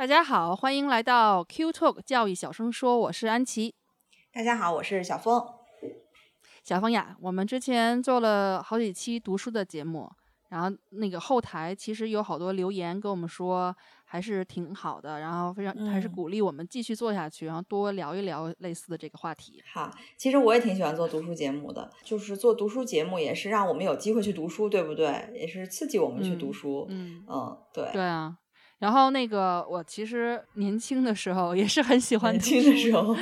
大家好，欢迎来到 Q Talk 教育小声说，我是安琪。大家好，我是小峰。小峰呀，我们之前做了好几期读书的节目，然后那个后台其实有好多留言跟我们说还是挺好的，然后非常还是鼓励我们继续做下去，然后多聊一聊类似的这个话题。好，其实我也挺喜欢做读书节目的，就是做读书节目也是让我们有机会去读书，对不对？也是刺激我们去读书。嗯嗯，对。对啊。然后那个，我其实年轻的时候也是很喜欢年轻的时候，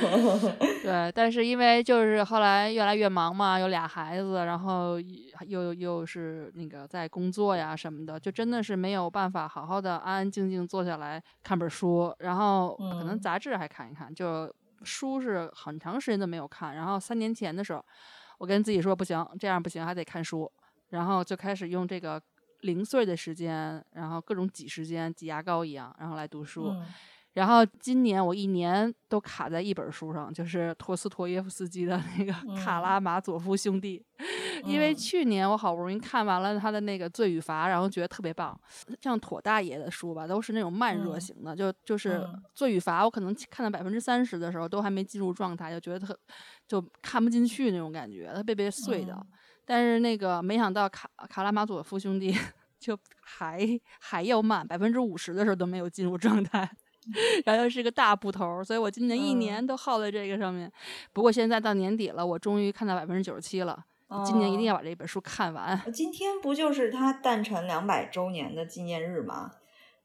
对，但是因为就是后来越来越忙嘛，有俩孩子，然后又又是那个在工作呀什么的，就真的是没有办法好好的安安静静坐下来看本书，然后可能杂志还看一看，就书是很长时间都没有看。然后三年前的时候，我跟自己说不行，这样不行，还得看书，然后就开始用这个。零碎的时间，然后各种挤时间，挤牙膏一样，然后来读书。然后今年我一年都卡在一本书上，就是托斯托耶夫斯基的那个《卡拉马佐夫兄弟》。因为去年我好不容易看完了他的那个《罪与罚》，然后觉得特别棒。像妥大爷的书吧，都是那种慢热型的，就就是《罪与罚》，我可能看到百分之三十的时候都还没进入状态，就觉得特就看不进去那种感觉，特别别碎的。但是那个没想到卡卡拉马佐夫兄弟 就还还要慢，百分之五十的时候都没有进入状态，然后又是个大部头，所以我今年一年都耗在这个上面。不过现在到年底了，我终于看到百分之九十七了，今年一定要把这本书看完。今天不就是他诞辰两百周年的纪念日吗？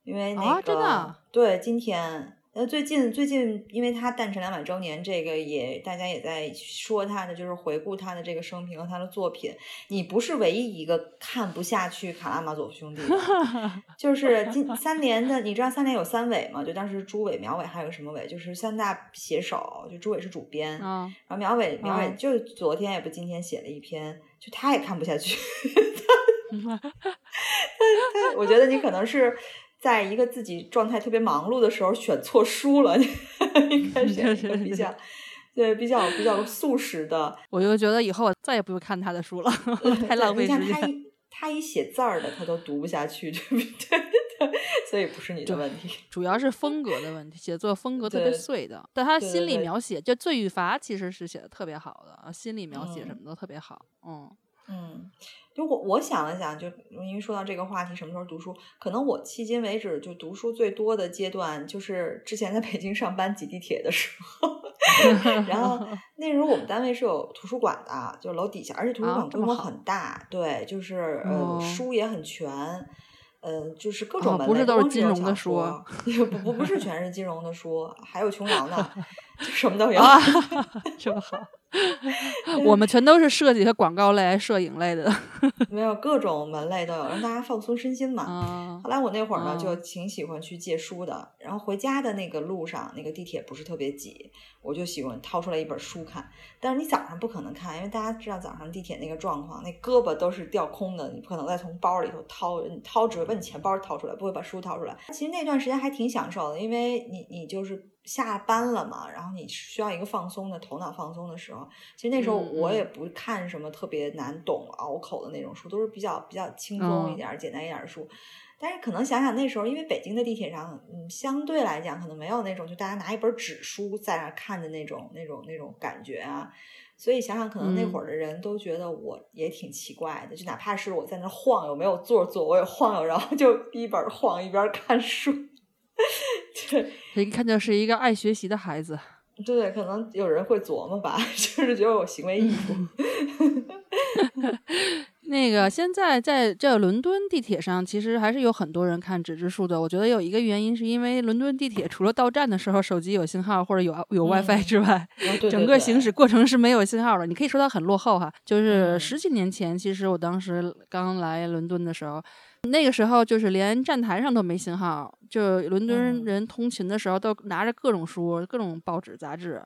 因为那个真的对今天。呃，最近最近，因为他诞辰两百周年，这个也大家也在说他的，就是回顾他的这个生平和他的作品。你不是唯一一个看不下去《卡拉马佐夫兄弟》的，就是今三联的，你知道三联有三伟吗？就当时朱伟、苗伟还有什么伟，就是三大写手，就朱伟是主编，然后苗伟苗伟就昨天也不今天写了一篇，就他也看不下去。他他我觉得你可能是。在一个自己状态特别忙碌的时候选错书了，应该是比较 对比较比较素食的。我就觉得以后我再也不会看他的书了，太浪费时间。他一他一写字儿的，他都读不下去，对不对？所以不是你的问题，主要是风格的问题，写作风格特别碎的。但他心理描写，就《罪与罚》其实是写的特别好的，心理描写什么都特别好。嗯嗯。就我我想了想，就因为说到这个话题，什么时候读书？可能我迄今为止就读书最多的阶段，就是之前在北京上班挤地铁的时候。然后 那时候我们单位是有图书馆的，就楼底下，而且图书馆规模很大，对，就是呃书也很全，呃就是各种门类，不是都是金融的书，不不不是全是金融的书，还有琼瑶呢，就 什么都有，这么好。我们全都是设计和广告类、摄影类的，没有各种门类都有，让大家放松身心嘛。后来我那会儿呢，就挺喜欢去借书的。然后回家的那个路上，那个地铁不是特别挤，我就喜欢掏出来一本书看。但是你早上不可能看，因为大家知道早上地铁那个状况，那胳膊都是掉空的，你不可能再从包里头掏，你掏只会把你钱包掏出来，不会把书掏出来。其实那段时间还挺享受的，因为你你就是。下班了嘛，然后你需要一个放松的头脑放松的时候，其实那时候我也不看什么特别难懂拗口的那种书，都是比较比较轻松一点、简单一点的书。但是可能想想那时候，因为北京的地铁上，嗯，相对来讲可能没有那种就大家拿一本纸书在那看的那种那种那种感觉啊。所以想想，可能那会儿的人都觉得我也挺奇怪的，就哪怕是我在那晃悠没有座坐，我也晃悠，然后就一本晃一边看书。对，一看就是一个爱学习的孩子。对，可能有人会琢磨吧，就是觉得我行为艺术。那个现在在这伦敦地铁上，其实还是有很多人看纸质书的。我觉得有一个原因，是因为伦敦地铁除了到站的时候手机有信号或者有有 WiFi 之外，整个行驶过程是没有信号的。你可以说它很落后哈，就是十几年前，其实我当时刚来伦敦的时候。那个时候就是连站台上都没信号，就伦敦人通勤的时候都拿着各种书、各种报纸、杂志，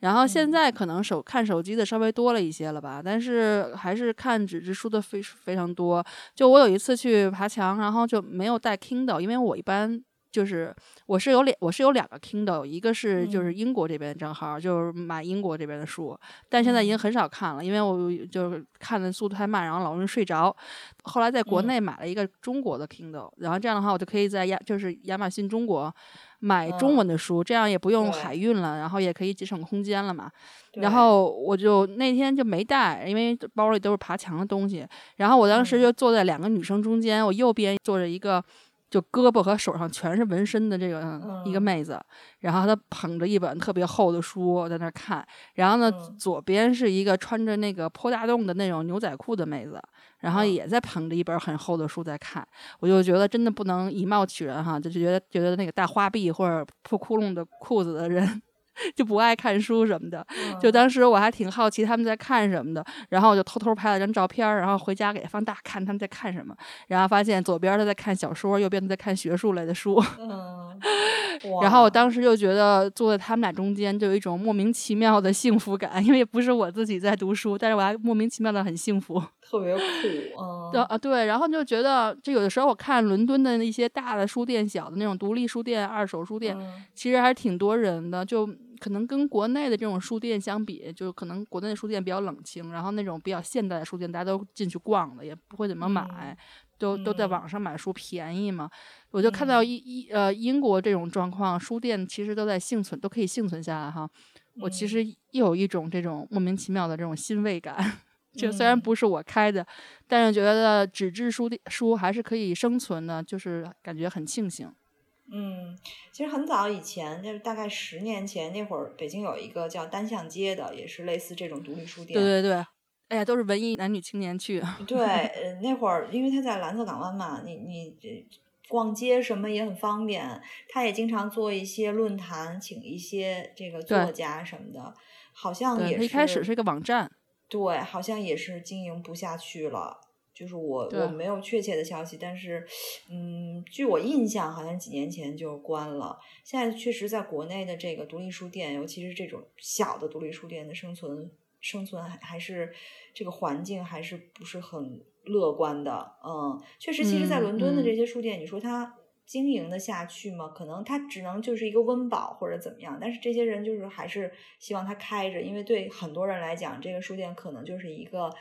然后现在可能手看手机的稍微多了一些了吧，但是还是看纸质书的非非常多。就我有一次去爬墙，然后就没有带 Kindle，因为我一般。就是我是有两我是有两个 Kindle，一个是就是英国这边账号，就是买英国这边的书，但现在已经很少看了，因为我就是看的速度太慢，然后老容易睡着。后来在国内买了一个中国的 Kindle，然后这样的话我就可以在亚就是亚马逊中国买中文的书，这样也不用海运了，然后也可以节省空间了嘛。然后我就那天就没带，因为包里都是爬墙的东西。然后我当时就坐在两个女生中间，我右边坐着一个。就胳膊和手上全是纹身的这个一个妹子，然后她捧着一本特别厚的书在那看，然后呢左边是一个穿着那个破大洞的那种牛仔裤的妹子，然后也在捧着一本很厚的书在看，我就觉得真的不能以貌取人哈，就觉得觉得那个大花臂或者破窟窿的裤子的人。就不爱看书什么的，就当时我还挺好奇他们在看什么的，然后我就偷偷拍了张照片，然后回家给放大看他们在看什么，然后发现左边他在看小说，右边他在看学术类的书。嗯，然后我当时就觉得坐在他们俩中间就有一种莫名其妙的幸福感，因为不是我自己在读书，但是我还莫名其妙的很幸福，特别酷。嗯，啊对，然后就觉得就有的时候我看伦敦的那些大的书店、小的那种独立书店、二手书店，其实还是挺多人的，就。可能跟国内的这种书店相比，就是可能国内的书店比较冷清，然后那种比较现代的书店，大家都进去逛了，也不会怎么买，都都在网上买书便宜嘛。我就看到一一呃英国这种状况，书店其实都在幸存，都可以幸存下来哈。我其实又有一种这种莫名其妙的这种欣慰感，就虽然不是我开的，但是觉得纸质书店书还是可以生存的，就是感觉很庆幸。嗯，其实很早以前，就是大概十年前那会儿，北京有一个叫单向街的，也是类似这种独立书店。对对对，哎呀，都是文艺男女青年去。对，呃，那会儿因为他在蓝色港湾嘛，你你逛街什么也很方便。他也经常做一些论坛，请一些这个作家什么的。好像也是。一开始是一个网站。对，好像也是经营不下去了。就是我我没有确切的消息，但是，嗯，据我印象，好像几年前就关了。现在确实在国内的这个独立书店，尤其是这种小的独立书店的生存，生存还还是这个环境还是不是很乐观的。嗯，确实，其实，在伦敦的这些书店，你说它经营的下去吗？可能它只能就是一个温饱或者怎么样。但是这些人就是还是希望它开着，因为对很多人来讲，这个书店可能就是一个。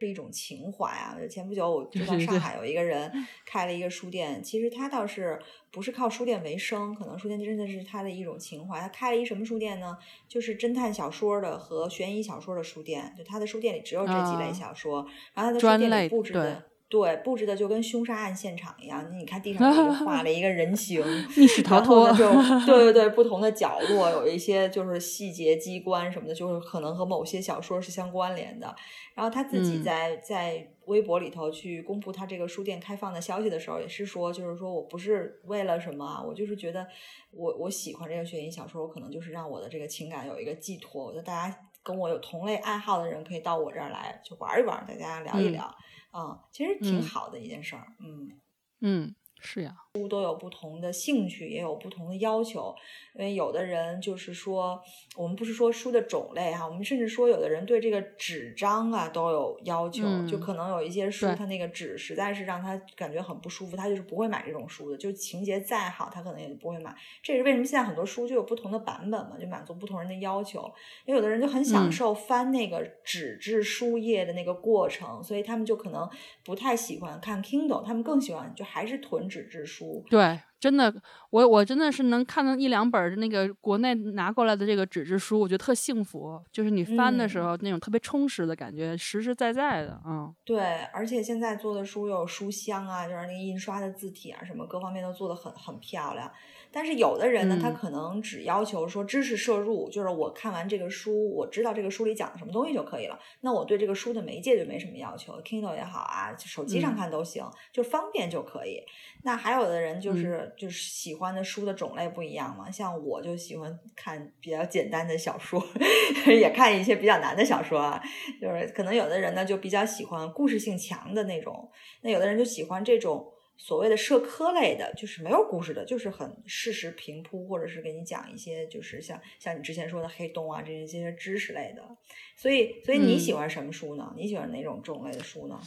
是一种情怀啊！前不久我知道上海有一个人开了一个书店，其实他倒是不是靠书店为生，可能书店真的是他的一种情怀。他开了一什么书店呢？就是侦探小说的和悬疑小说的书店，就他的书店里只有这几类小说，然后他的书店里布置的。对，布置的就跟凶杀案现场一样。你看地上画了一个人形，密室逃脱。就 对对对，不同的角落有一些就是细节机关什么的，就是可能和某些小说是相关联的。然后他自己在在微博里头去公布他这个书店开放的消息的时候，也是说，就是说我不是为了什么，我就是觉得我我喜欢这个悬疑小说，我可能就是让我的这个情感有一个寄托。我觉得大家跟我有同类爱好的人可以到我这儿来就玩一玩，大家聊一聊。啊，其实挺好的一件事儿，嗯嗯，是呀。书都有不同的兴趣，也有不同的要求。因为有的人就是说，我们不是说书的种类哈，我们甚至说有的人对这个纸张啊都有要求。就可能有一些书，它那个纸实在是让他感觉很不舒服，他就是不会买这种书的。就情节再好，他可能也不会买。这也是为什么现在很多书就有不同的版本嘛，就满足不同人的要求。因为有的人就很享受翻那个纸质书页的那个过程，所以他们就可能不太喜欢看 Kindle，他们更喜欢就还是囤纸质书。对，真的，我我真的是能看到一两本那个国内拿过来的这个纸质书，我觉得特幸福，就是你翻的时候那种特别充实的感觉，实实在在的，嗯。对，而且现在做的书有书香啊，就是那个印刷的字体啊，什么各方面都做的很很漂亮。但是有的人呢，他可能只要求说知识摄入，就是我看完这个书，我知道这个书里讲的什么东西就可以了。那我对这个书的媒介就没什么要求，Kindle 也好啊，手机上看都行，就方便就可以。那还有的人就是就是喜欢的书的种类不一样嘛，像我就喜欢看比较简单的小说，也看一些比较难的小说啊。就是可能有的人呢就比较喜欢故事性强的那种，那有的人就喜欢这种。所谓的社科类的，就是没有故事的，就是很事实平铺，或者是给你讲一些，就是像像你之前说的黑洞啊这些这些知识类的。所以，所以你喜欢什么书呢？你喜欢哪种种类的书呢？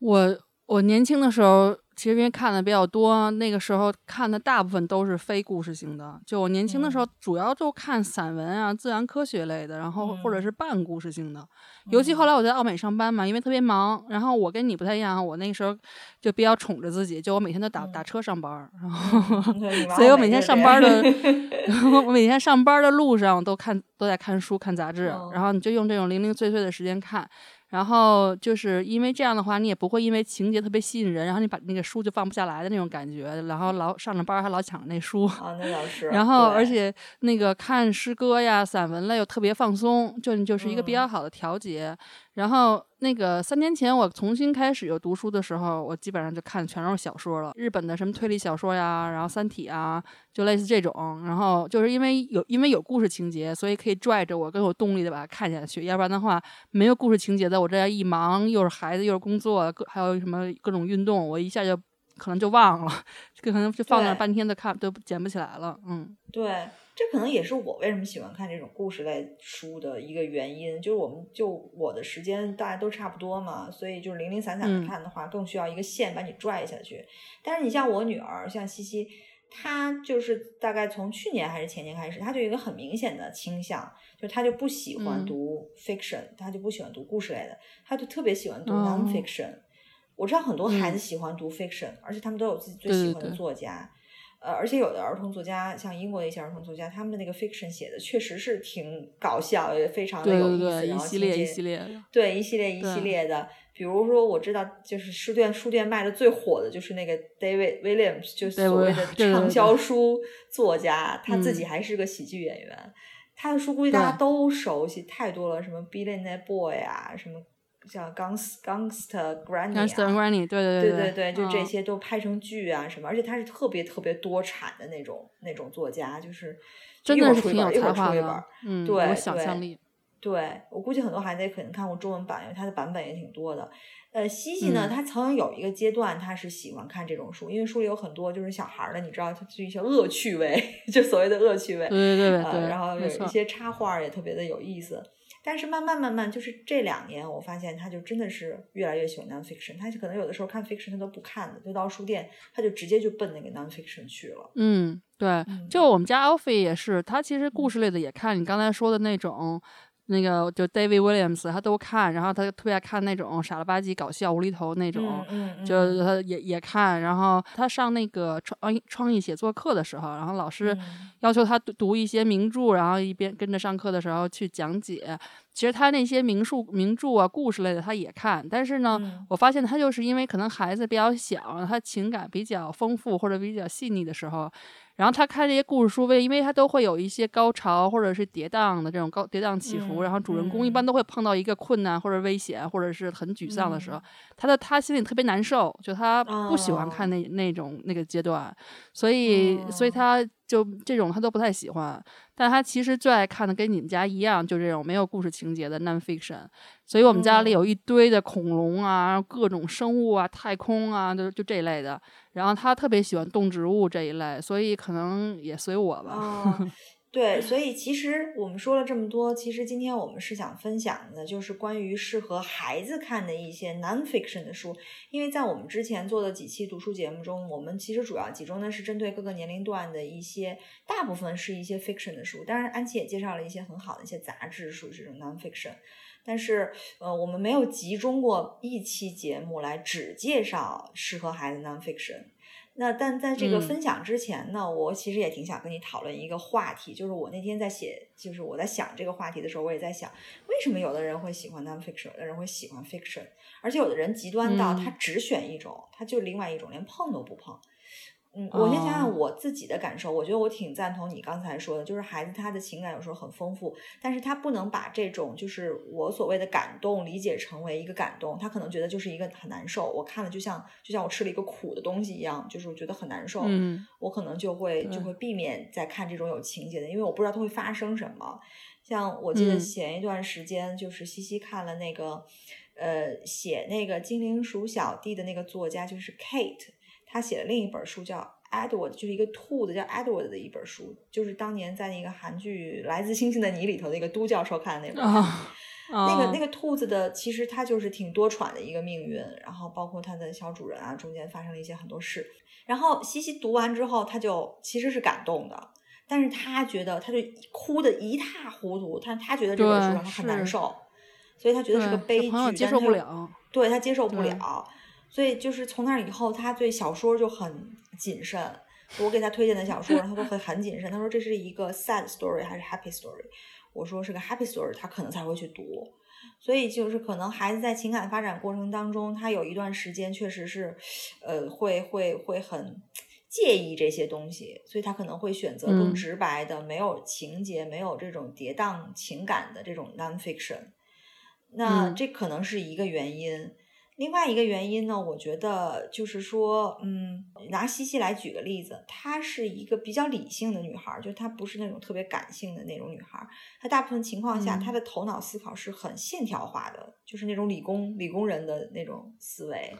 我我年轻的时候。其实因为看的比较多，那个时候看的大部分都是非故事性的。就我年轻的时候，主要就看散文啊、自然科学类的，然后或者是半故事性的。尤其后来我在奥美上班嘛，因为特别忙，然后我跟你不太一样，我那时候就比较宠着自己，就我每天都打打车上班，然后 所以我每天上班的，我每天上班的路上都看都在看书、看杂志，然后你就用这种零零碎碎的时间看。然后就是因为这样的话，你也不会因为情节特别吸引人，然后你把那个书就放不下来的那种感觉。然后老上着班还老抢那书啊，那倒是。然后而且那个看诗歌呀、散文类又特别放松，就就是一个比较好的调节。然后那个三年前我重新开始有读书的时候，我基本上就看全都是小说了，日本的什么推理小说呀，然后《三体》啊，就类似这种。然后就是因为有因为有故事情节，所以可以拽着我更有动力的把它看下去。要不然的话，没有故事情节的，我这样一忙，又是孩子又是工作，各还有什么各种运动，我一下就可能就忘了，可能就放那半天都看都捡不起来了。嗯，对。这可能也是我为什么喜欢看这种故事类书的一个原因，就是我们就我的时间大家都差不多嘛，所以就是零零散散的看的话，更需要一个线把你拽下去。但是你像我女儿，像西西，她就是大概从去年还是前年开始，她就有一个很明显的倾向，就她就不喜欢读 fiction，她就不喜欢读故事类的，她就特别喜欢读 nonfiction。我知道很多孩子喜欢读 fiction，而且他们都有自己最喜欢的作家。呃，而且有的儿童作家，像英国的一些儿童作家，他们的那个 fiction 写的确实是挺搞笑，也非常的有意思，然后一系列一系列的，对一系列一系列的。比如说，我知道就是书店书店卖的最火的就是那个 David Williams，就所谓的畅销书作家，他自己还是个喜剧演员，他的书估计大家都熟悉，太多了，什么 Billionaire Boy 啊，什么。像《Gangster Granny》啊，对对对对对，就这些都拍成剧啊什么，而且他是特别特别多产的那种那种作家，就是真的是挺有才华的，嗯，有想象力。对我估计很多孩子也可能看过中文版，因为它的版本也挺多的。呃，西西呢，他曾经有一个阶段，他是喜欢看这种书，因为书里有很多就是小孩的，你知道，就是一些恶趣味，就所谓的恶趣味，对对对对，然后有一些插画也特别的有意思。但是慢慢慢慢，就是这两年，我发现他就真的是越来越喜欢 nonfiction。他可能有的时候看 fiction 他都不看的，就到书店他就直接就奔那个 nonfiction 去了。嗯，对，就我们家 Alfie 也是，他其实故事类的也看，你刚才说的那种。那个就 David Williams，他都看，然后他特别爱看那种傻了吧唧、搞笑、无厘头那种，就他也也看。然后他上那个创创意写作课的时候，然后老师要求他读一些名著，然后一边跟着上课的时候去讲解。其实他那些名著、名著啊、故事类的他也看，但是呢，我发现他就是因为可能孩子比较小，他情感比较丰富或者比较细腻的时候。然后他看这些故事书，为因为他都会有一些高潮或者是跌宕的这种高跌宕起伏，然后主人公一般都会碰到一个困难或者危险或者是很沮丧的时候，他的他心里特别难受，就他不喜欢看那那种那个阶段，所以所以他。就这种他都不太喜欢，但他其实最爱看的跟你们家一样，就这种没有故事情节的 nonfiction。所以我们家里有一堆的恐龙啊，各种生物啊，太空啊，就就这类的。然后他特别喜欢动植物这一类，所以可能也随我吧。对，所 以其实我们说了这么多，其实今天我们是想分享的，就是关于适合孩子看的一些 nonfiction 的书。因为在我们之前做的几期读书节目中，我们其实主要集中的是针对各个年龄段的一些，大部分是一些 fiction 的书。当然，安琪也介绍了一些很好的一些杂志，属于这种 nonfiction。但是，呃，我们没有集中过一期节目来只介绍适合孩子 nonfiction。那但在这个分享之前呢，我其实也挺想跟你讨论一个话题，就是我那天在写，就是我在想这个话题的时候，我也在想，为什么有的人会喜欢 nonfiction，有的人会喜欢 fiction，而且有的人极端到他只选一种，他就另外一种连碰都不碰。嗯，我先想想我自己的感受。我觉得我挺赞同你刚才说的，就是孩子他的情感有时候很丰富，但是他不能把这种就是我所谓的感动理解成为一个感动，他可能觉得就是一个很难受。我看了就像就像我吃了一个苦的东西一样，就是我觉得很难受。嗯，我可能就会就会避免再看这种有情节的，因为我不知道它会发生什么。像我记得前一段时间就是西西看了那个呃写那个精灵鼠小弟的那个作家就是 Kate。他写了另一本书叫。Edward 就是一个兔子叫 Edward 的一本书，就是当年在那个韩剧《来自星星的你》里头的一个都教授看的那本书。那个那个兔子的，其实它就是挺多舛的一个命运，然后包括它的小主人啊，中间发生了一些很多事。然后西西读完之后，他就其实是感动的，但是他觉得他就哭的一塌糊涂，他他觉得这本书让他很难受，所以他觉得是个悲剧，接受不了，对他接受不了。所以就是从那以后，他对小说就很谨慎。我给他推荐的小说，他都会 很谨慎。他说这是一个 sad story 还是 happy story？我说是个 happy story，他可能才会去读。所以就是可能孩子在情感发展过程当中，他有一段时间确实是，呃，会会会很介意这些东西，所以他可能会选择更直白的、没有情节、没有这种跌宕情感的这种 nonfiction。那这可能是一个原因。另外一个原因呢，我觉得就是说，嗯，拿西西来举个例子，她是一个比较理性的女孩，就她不是那种特别感性的那种女孩。她大部分情况下，她的头脑思考是很线条化的，就是那种理工理工人的那种思维，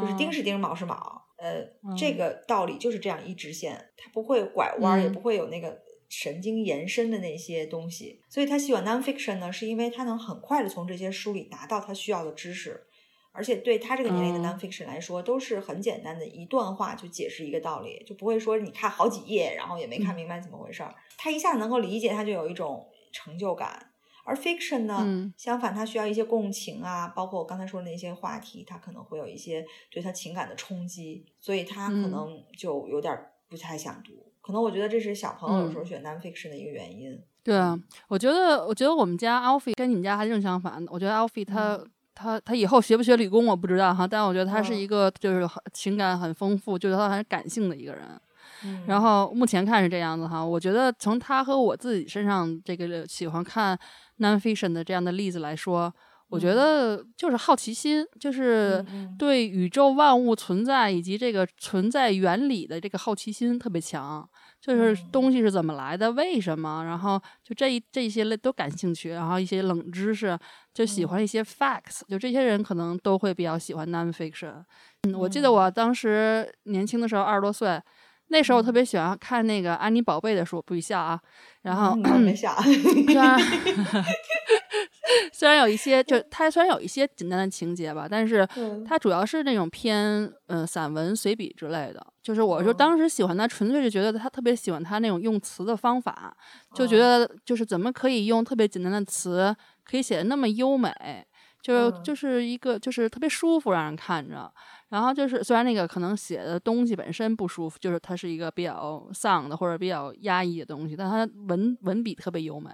就是钉是钉，卯是卯，呃，这个道理就是这样一直线，她不会拐弯，也不会有那个神经延伸的那些东西。所以她喜欢 nonfiction 呢，是因为她能很快的从这些书里拿到她需要的知识。而且对他这个年龄的 nonfiction 来说，都是很简单的一段话就解释一个道理，就不会说你看好几页，然后也没看明白怎么回事儿。他一下子能够理解，他就有一种成就感。而 fiction 呢，相反，他需要一些共情啊，包括我刚才说的那些话题，他可能会有一些对他情感的冲击，所以他可能就有点不太想读。可能我觉得这是小朋友有时候选 nonfiction 的一个原因。对啊，我觉得，我觉得我们家 Alfie 跟你们家还正相反。我觉得 Alfie 他。他他以后学不学理工我不知道哈，但我觉得他是一个就是情感很丰富，就是他很感性的一个人。然后目前看是这样子哈，我觉得从他和我自己身上这个喜欢看 nonfiction 的这样的例子来说，我觉得就是好奇心，就是对宇宙万物存在以及这个存在原理的这个好奇心特别强。就是东西是怎么来的，为什么，然后就这一这些类都感兴趣，然后一些冷知识，就喜欢一些 facts，就这些人可能都会比较喜欢 nonfiction。嗯，我记得我当时年轻的时候二十多岁，那时候我特别喜欢看那个安妮宝贝的书，不许笑啊。然后没笑。虽然有一些，就它虽然有一些简单的情节吧，但是它主要是那种偏嗯散文随笔之类的。就是我就当时喜欢他，纯粹是觉得他特别喜欢他那种用词的方法，就觉得就是怎么可以用特别简单的词，可以写的那么优美，就就是一个就是特别舒服让人看着。然后就是虽然那个可能写的东西本身不舒服，就是它是一个比较丧的或者比较压抑的东西，但它文文笔特别优美。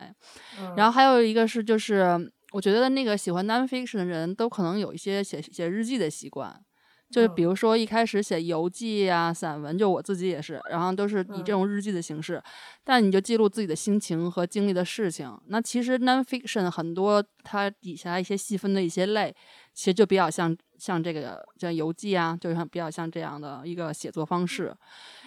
然后还有一个是就是。我觉得那个喜欢 nonfiction 的人都可能有一些写写日记的习惯，就是比如说一开始写游记啊、散文，就我自己也是，然后都是以这种日记的形式，但你就记录自己的心情和经历的事情。那其实 nonfiction 很多它底下一些细分的一些类，其实就比较像像这个像游记啊，就像比较像这样的一个写作方式。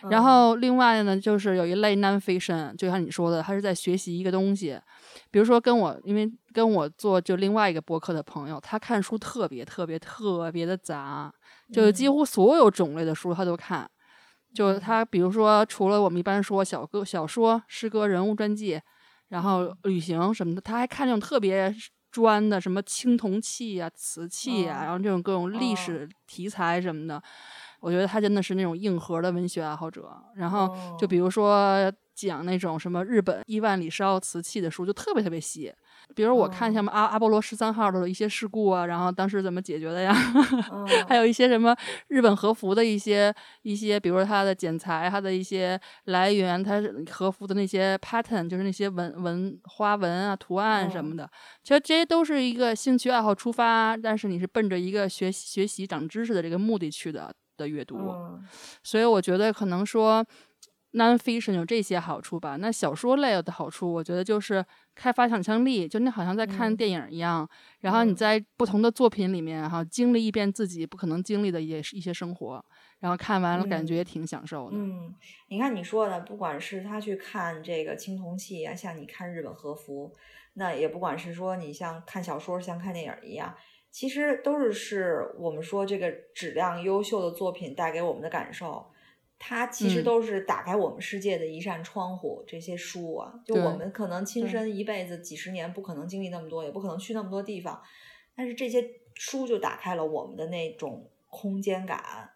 然后另外呢，就是有一类 nonfiction，就像你说的，他是在学习一个东西。比如说跟我，因为跟我做就另外一个博客的朋友，他看书特别特别特别的杂，就几乎所有种类的书他都看。就他，比如说除了我们一般说小歌、小说、诗歌、人物传记，然后旅行什么的，他还看那种特别专的，什么青铜器啊、瓷器啊，然后这种各种历史题材什么的。我觉得他真的是那种硬核的文学爱好者。然后就比如说。讲那种什么日本伊万里烧瓷器的书就特别特别细，比如我看像阿阿波罗十三号的一些事故啊，然后当时怎么解决的呀？还有一些什么日本和服的一些一些，比如说它的剪裁、它的一些来源、它和服的那些 pattern，就是那些纹纹花纹啊、图案什么的，其实这些都是一个兴趣爱好出发，但是你是奔着一个学习学习长知识的这个目的去的的阅读，所以我觉得可能说。nonfiction 有这些好处吧？那小说类的好处，我觉得就是开发想象力，就你好像在看电影一样。然后你在不同的作品里面，哈，经历一遍自己不可能经历的也是一些生活，然后看完了感觉也挺享受的。嗯，你看你说的，不管是他去看这个青铜器啊，像你看日本和服，那也不管是说你像看小说像看电影一样，其实都是是我们说这个质量优秀的作品带给我们的感受。它其实都是打开我们世界的一扇窗户。这些书啊，就我们可能亲身一辈子几十年不可能经历那么多，也不可能去那么多地方，但是这些书就打开了我们的那种空间感。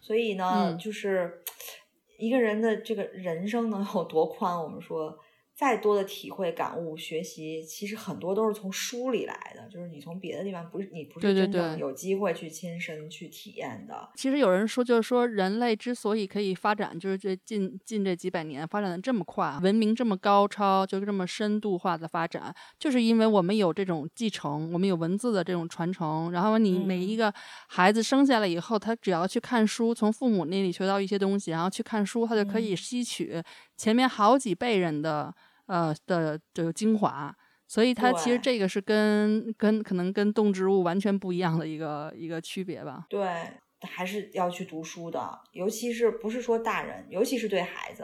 所以呢，就是一个人的这个人生能有多宽，我们说。再多的体会、感悟、学习，其实很多都是从书里来的，就是你从别的地方不是你不是真正有机会去亲身去体验的。其实有人说，就是说人类之所以可以发展，就是这近近这几百年发展的这么快，文明这么高超，就这么深度化的发展，就是因为我们有这种继承，我们有文字的这种传承。然后你每一个孩子生下来以后，他只要去看书，从父母那里学到一些东西，然后去看书，他就可以吸取前面好几辈人的。呃的这个精华，所以它其实这个是跟跟可能跟动植物完全不一样的一个一个区别吧。对，还是要去读书的，尤其是不是说大人，尤其是对孩子，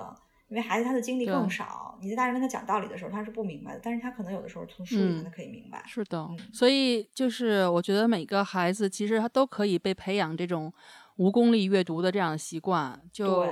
因为孩子他的经历更少。你在大人跟他讲道理的时候，他是不明白的，但是他可能有的时候从书里他可以明白。是的，所以就是我觉得每个孩子其实他都可以被培养这种。无功利阅读的这样的习惯，就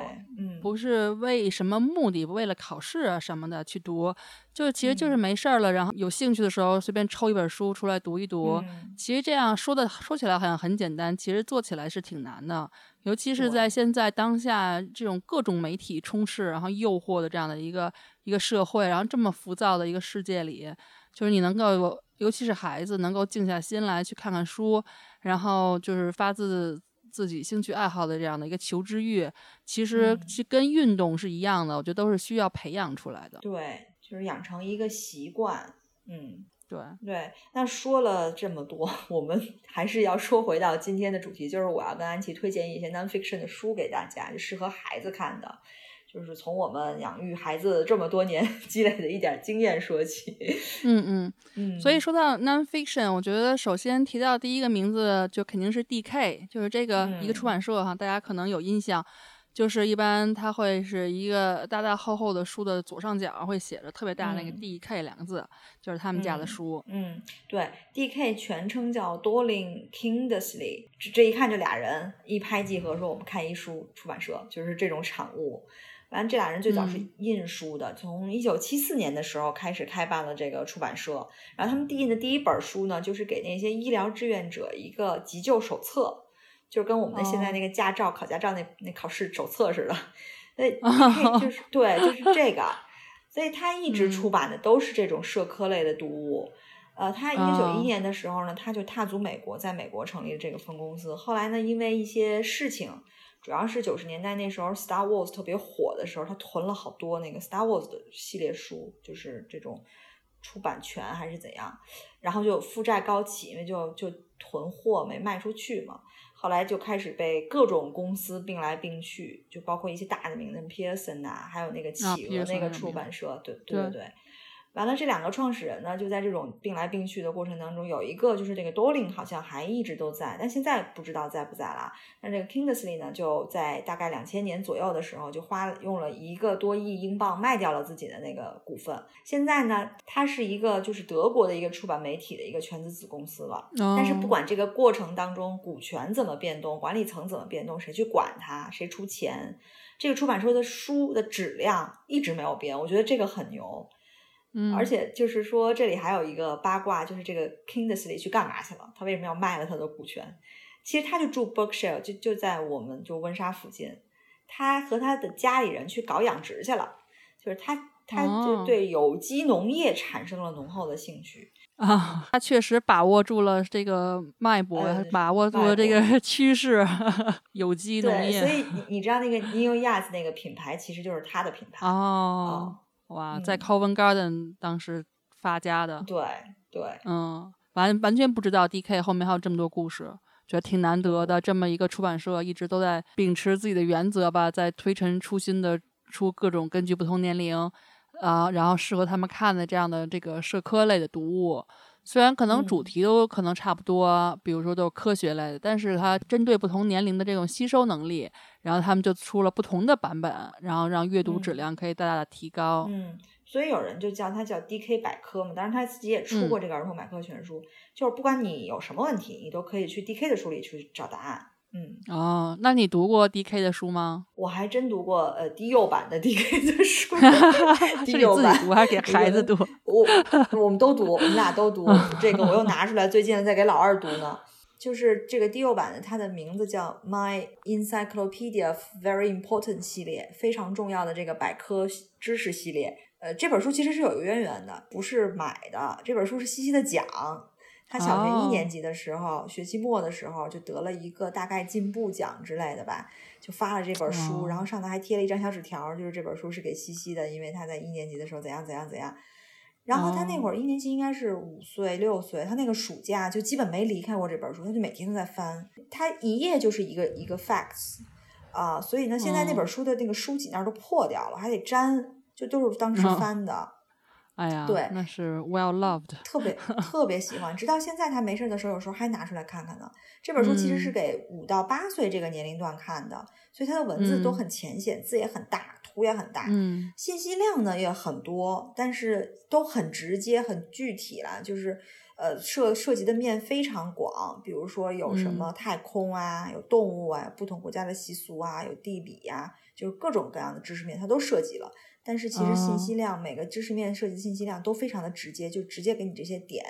不是为什么目的，为了考试啊什么的去读，就其实就是没事儿了，然后有兴趣的时候随便抽一本书出来读一读。其实这样说的说起来好像很简单，其实做起来是挺难的，尤其是在现在当下这种各种媒体充斥然后诱惑的这样的一个一个社会，然后这么浮躁的一个世界里，就是你能够，尤其是孩子能够静下心来去看看书，然后就是发自。自己兴趣爱好的这样的一个求知欲，其实是跟运动是一样的，我觉得都是需要培养出来的。对，就是养成一个习惯。嗯，对对。那说了这么多，我们还是要说回到今天的主题，就是我要跟安琪推荐一些 nonfiction 的书给大家，就适合孩子看的。就是从我们养育孩子这么多年 积累的一点经验说起。嗯嗯 嗯。所以说到 nonfiction，我觉得首先提到第一个名字就肯定是 DK，就是这个一个出版社哈，大家可能有印象，就是一般它会是一个大大厚厚的书的左上角会写着特别大那个 DK 两个字，就是他们家的书。嗯，对，DK 全称叫 Dorling Kingsley，这这一看就俩人一拍即合，说我们看一书出版社，就是这种产物。完，这俩人最早是印书的，从一九七四年的时候开始开办了这个出版社。然后他们第印的第一本书呢，就是给那些医疗志愿者一个急救手册，就是跟我们的现在那个驾照考驾照那那考试手册似的。那 就是对，就是这个。所以他一直出版的都是这种社科类的读物。呃，他一九九一年的时候呢，他就踏足美国，在美国成立了这个分公司。后来呢，因为一些事情。主要是九十年代那时候，Star Wars 特别火的时候，他囤了好多那个 Star Wars 的系列书，就是这种出版权还是怎样，然后就负债高企，因为就就囤货没卖出去嘛。后来就开始被各种公司并来并去，就包括一些大的名字，Pearson 呐，还有那个企鹅那个出版社，对对对对。完了，这两个创始人呢，就在这种并来并去的过程当中，有一个就是这个 Dorling 好像还一直都在，但现在不知道在不在了。那这个 Kingsley 呢，就在大概两千年左右的时候，就花用了一个多亿英镑卖掉了自己的那个股份。现在呢，它是一个就是德国的一个出版媒体的一个全资子公司了。但是不管这个过程当中股权怎么变动，管理层怎么变动，谁去管它，谁出钱，这个出版社的书的质量一直没有变。我觉得这个很牛。而且就是说，这里还有一个八卦，就是这个 Kingsley 去干嘛去了？他为什么要卖了他的股权？其实他就住 Berkshire，就就在我们就温莎附近。他和他的家里人去搞养殖去了，就是他他就对有机农业产生了浓厚的兴趣 啊。他确实把握住了这个脉搏，把握住了这个 趋势，有机农业。所以你你知道那个 New Yas 那个品牌其实就是他的品牌哦。哇，在 Covent Garden 当时发家的，对对，嗯，完完全不知道 DK 后面还有这么多故事，觉得挺难得的。这么一个出版社，一直都在秉持自己的原则吧，在推陈出新的出各种根据不同年龄啊，然后适合他们看的这样的这个社科类的读物。虽然可能主题都可能差不多，比如说都是科学类的，但是它针对不同年龄的这种吸收能力，然后他们就出了不同的版本，然后让阅读质量可以大大的提高。嗯。所以有人就叫它叫 DK 百科嘛。当然他自己也出过这个儿童百科全书，就是不管你有什么问题，你都可以去 DK 的书里去找答案。嗯哦，那你读过 DK 的书吗？我还真读过呃低幼版的 DK 的书，是你自己读还是给孩子读？我我们都读，我们俩都读。这个我又拿出来，最近在给老二读呢。就是这个第六版的，它的名字叫 My Encyclopedia of Very Important 系列，非常重要的这个百科知识系列。呃，这本书其实是有一个渊源的，不是买的。这本书是西西的奖。他小学一年级的时候，学期末的时候就得了一个大概进步奖之类的吧，就发了这本书，然后上头还贴了一张小纸条，就是这本书是给西西的，因为他在一年级的时候怎样怎样怎样。然后他那会儿一年级应该是五岁六岁，他那个暑假就基本没离开过这本书，他就每天都在翻，他一页就是一个一个 facts 啊，所以呢，现在那本书的那个书脊那儿都破掉了，还得粘，就都是当时翻的。哎呀，对，那是 well loved，特别 特别喜欢，直到现在他没事的时候，有时候还拿出来看看呢。这本书其实是给五到八岁这个年龄段看的，所以它的文字都很浅显，字也很大，图也很大，嗯，信息量呢也很多，但是都很直接、很具体了，就是呃涉涉及的面非常广，比如说有什么太空啊，有动物啊，不同国家的习俗啊，有地理呀，就是各种各样的知识面，它都涉及了。但是其实信息量，每个知识面涉及信息量都非常的直接，就直接给你这些点。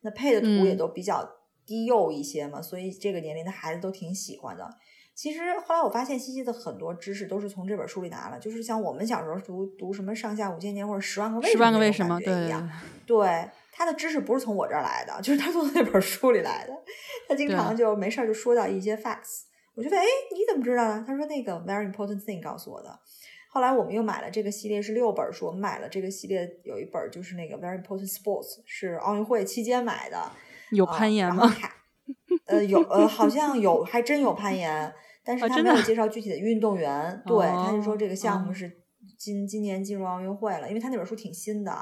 那配的图也都比较低幼一些嘛，所以这个年龄的孩子都挺喜欢的。其实后来我发现，西西的很多知识都是从这本书里拿了，就是像我们小时候读读什么上下五千年或者十万个为什么，十万个为什么对一样。对，他的知识不是从我这儿来的，就是他从那本书里来的。他经常就没事儿就说到一些 facts，我觉得哎，你怎么知道呢？他说那个 very important thing 告诉我的。后来我们又买了这个系列是六本书，我们买了这个系列有一本就是那个 Very Important Sports，是奥运会期间买的。有攀岩吗？呃，有呃，好像有，还真有攀岩，但是他没有介绍具体的运动员。对，他就说这个项目是今今年进入奥运会了，因为他那本书挺新的。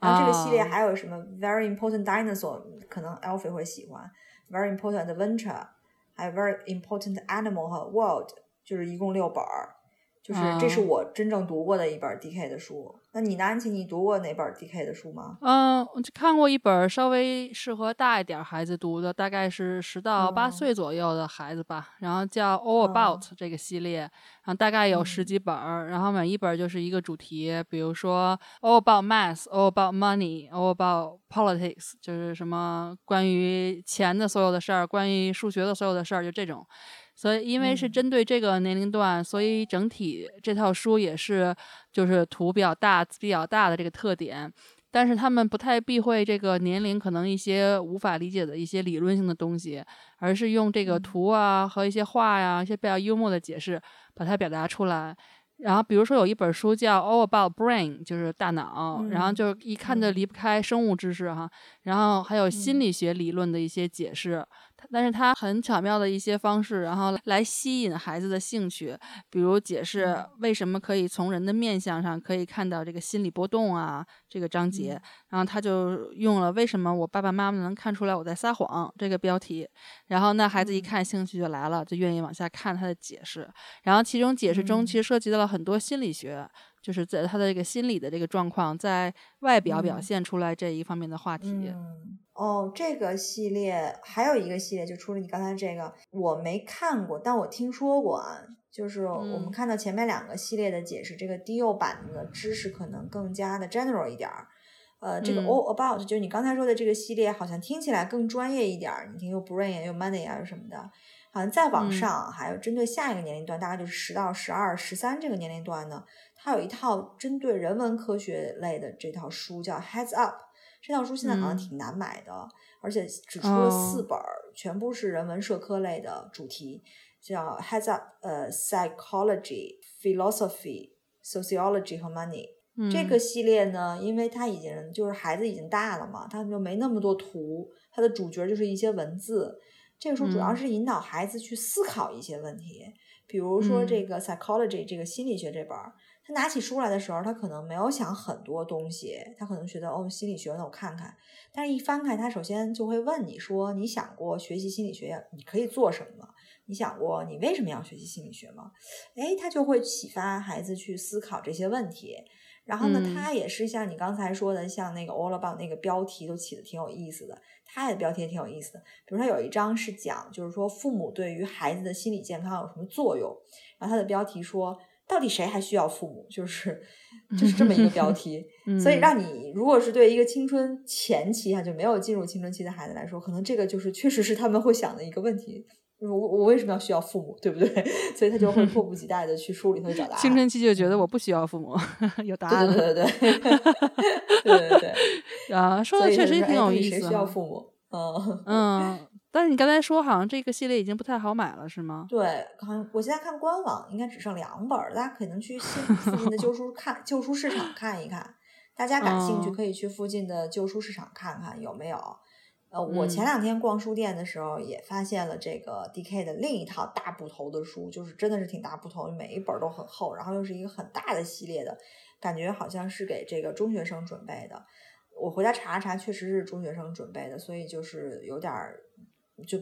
然后这个系列还有什么 Very Important Dinosaur，可能 Alfie 会喜欢。Very Important Adventure，还有 Very Important Animal 和 World，就是一共六本儿。就是这是我真正读过的一本 D.K 的书。那你呢，安琪？你读过哪本 D.K 的书吗？嗯，我看过一本稍微适合大一点孩子读的，大概是十到八岁左右的孩子吧。然后叫 All About 这个系列，然后大概有十几本儿，然后每一本就是一个主题，比如说 All About Math，All About Money，All About Politics，就是什么关于钱的所有的事儿，关于数学的所有的事儿，就这种。所以，因为是针对这个年龄段，所以整体这套书也是就是图比较大、比较大的这个特点。但是他们不太避讳这个年龄可能一些无法理解的一些理论性的东西，而是用这个图啊和一些画呀、一些比较幽默的解释把它表达出来。然后，比如说有一本书叫《All About Brain》，就是大脑，然后就一看就离不开生物知识哈。然后还有心理学理论的一些解释。但是他很巧妙的一些方式，然后来吸引孩子的兴趣，比如解释为什么可以从人的面相上可以看到这个心理波动啊，这个章节，然后他就用了为什么我爸爸妈妈能看出来我在撒谎这个标题，然后那孩子一看兴趣就来了，就愿意往下看他的解释，然后其中解释中其实涉及到了很多心理学。就是在他的这个心理的这个状况，在外表表现出来这一方面的话题。嗯，哦，这个系列还有一个系列，就除了你刚才这个，我没看过，但我听说过啊。就是我们看到前面两个系列的解释，这个低幼版的知识可能更加的 general 一点儿。呃，这个 all about 就是你刚才说的这个系列，好像听起来更专业一点儿。你听，有 brain，有 money 啊，有什么的。好像再往上，还有针对下一个年龄段，大概就是十到十二、十三这个年龄段呢。它有一套针对人文科学类的这套书，叫《Heads Up》。这套书现在好像挺难买的，而且只出了四本，全部是人文社科类的主题，叫《Heads Up》呃，《Psychology》、《Philosophy》、《Sociology》和《Money》。这个系列呢，因为它已经就是孩子已经大了嘛，它就没那么多图，它的主角就是一些文字。这个书主要是引导孩子去思考一些问题，比如说这个《Psychology》这个心理学这本。他拿起书来的时候，他可能没有想很多东西，他可能觉得哦，心理学，那我看看。但是一翻开，他首先就会问你说：“你想过学习心理学你可以做什么吗？你想过你为什么要学习心理学吗？”哎，他就会启发孩子去思考这些问题。然后呢，他也是像你刚才说的，像那个 All About 那个标题都起的挺有意思的，他的标题也挺有意思的。比如他有一章是讲，就是说父母对于孩子的心理健康有什么作用，然后他的标题说。到底谁还需要父母？就是 就是这么一个标题，所以让你如果是对一个青春前期啊就没有进入青春期的孩子来说，可能这个就是确实是他们会想的一个问题：我我为什么要需要父母，对不对？所以他就会迫不及待的去书里头找答案。青春期就觉得我不需要父母，有答案。对对对对对对对啊，说的确实挺有意思。谁需要父母？嗯嗯。但是你刚才说，好像这个系列已经不太好买了，是吗？对，好像我现在看官网应该只剩两本，大家可能去附近的旧书看旧书市场看一看。大家感兴趣可以去附近的旧书市场看看有没有。呃，我前两天逛书店的时候也发现了这个 D.K 的另一套大部头的书，就是真的是挺大部头，每一本都很厚，然后又是一个很大的系列的，感觉好像是给这个中学生准备的。我回家查了查，确实是中学生准备的，所以就是有点儿。就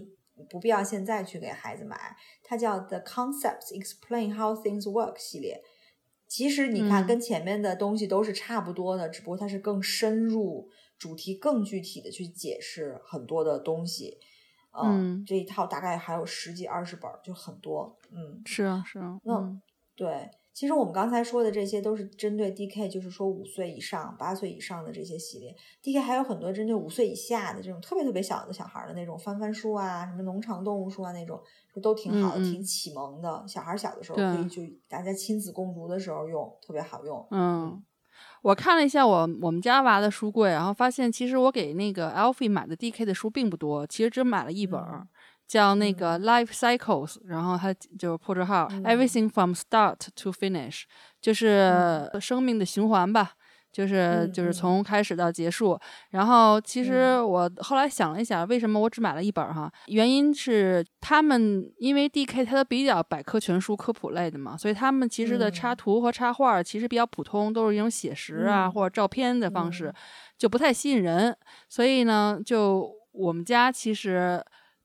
不必要现在去给孩子买，它叫 The Concepts Explain How Things Work 系列。其实你看，跟前面的东西都是差不多的，只不过它是更深入、主题更具体的去解释很多的东西。嗯，这一套大概还有十几二十本，就很多。嗯，是啊，是啊。那对。其实我们刚才说的这些都是针对 DK，就是说五岁以上、八岁以上的这些系列。DK 还有很多针对五岁以下的这种特别特别小的小孩的那种翻翻书啊，什么农场动物书啊那种，都挺好的，挺启蒙的。小孩小的时候可以就大家亲子共读的时候用，特别好用。嗯，我看了一下我我们家娃的书柜，然后发现其实我给那个 Alfie 买的 DK 的书并不多，其实只买了一本。叫那个 Life Cycles，然后它就是破折号 Everything from Start to Finish，就是生命的循环吧，就是就是从开始到结束。然后其实我后来想了一下，为什么我只买了一本哈？原因是他们因为 DK 它都比较百科全书科普类的嘛，所以他们其实的插图和插画其实比较普通，都是一种写实啊或者照片的方式，就不太吸引人。所以呢，就我们家其实。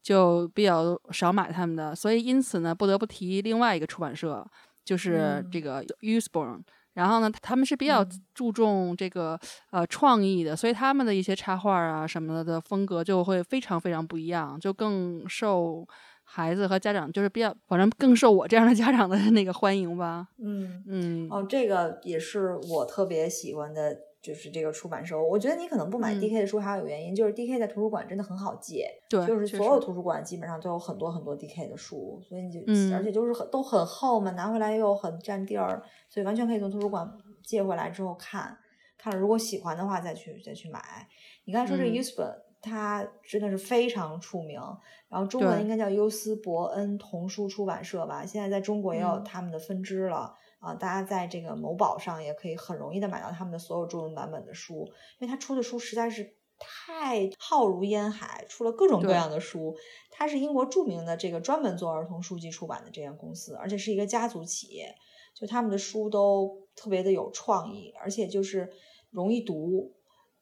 就比较少买他们的，所以因此呢，不得不提另外一个出版社，就是这个 Usborne。然后呢，他们是比较注重这个呃创意的，所以他们的一些插画啊什么的风格就会非常非常不一样，就更受孩子和家长，就是比较反正更受我这样的家长的那个欢迎吧。嗯嗯，哦，这个也是我特别喜欢的。就是这个出版社，我觉得你可能不买 DK 的书还有原因，就是 DK 在图书馆真的很好借，对，就是所有图书馆基本上都有很多很多 DK 的书，所以你就，而且就是很都很厚嘛，拿回来又很占地儿，所以完全可以从图书馆借回来之后看，看了如果喜欢的话再去再去买。你刚才说这 Usborne，它真的是非常出名，然后中文应该叫优思博恩童书出版社吧，现在在中国也有他们的分支了。啊，大家在这个某宝上也可以很容易的买到他们的所有中文版本的书，因为他出的书实在是太浩如烟海，出了各种各样的书。他是英国著名的这个专门做儿童书籍出版的这家公司，而且是一个家族企业，就他们的书都特别的有创意，而且就是容易读，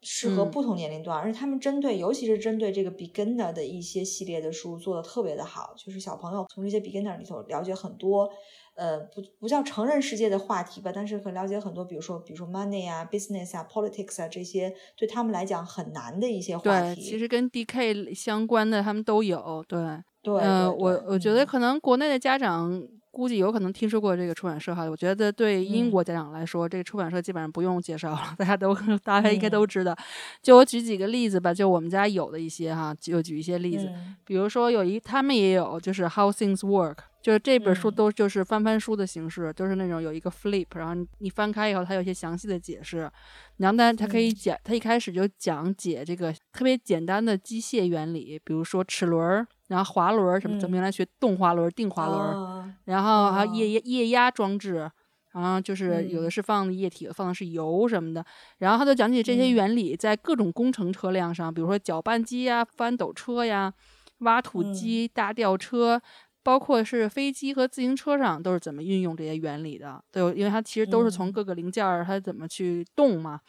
适合不同年龄段。而且他们针对，尤其是针对这个 beginner 的一些系列的书做的特别的好，就是小朋友从这些 beginner 里头了解很多。呃，不不叫成人世界的话题吧，但是很了解很多，比如说，比如说 money 啊，business 啊，politics 啊这些，对他们来讲很难的一些话题。对，其实跟 DK 相关的他们都有。对，对，呃，我我觉得可能国内的家长估计有可能听说过这个出版社哈。我觉得对英国家长来说，这个出版社基本上不用介绍了，大家都大家应该都知道。就我举几个例子吧，就我们家有的一些哈，就举一些例子，比如说有一他们也有，就是 How Things Work。就是这本书都就是翻翻书的形式，就是那种有一个 flip，然后你翻开以后，它有一些详细的解释。然后呢，它可以讲，它一开始就讲解这个特别简单的机械原理，比如说齿轮，然后滑轮什么，咱们原来学动滑轮、定滑轮，然后还有液液液压装置，然后就是有的是放的液体，放的是油什么的。然后他就讲解这些原理在各种工程车辆上，比如说搅拌机呀、翻斗车呀、挖土机、大吊车。包括是飞机和自行车上都是怎么运用这些原理的，都有，因为它其实都是从各个零件儿它怎么去动嘛。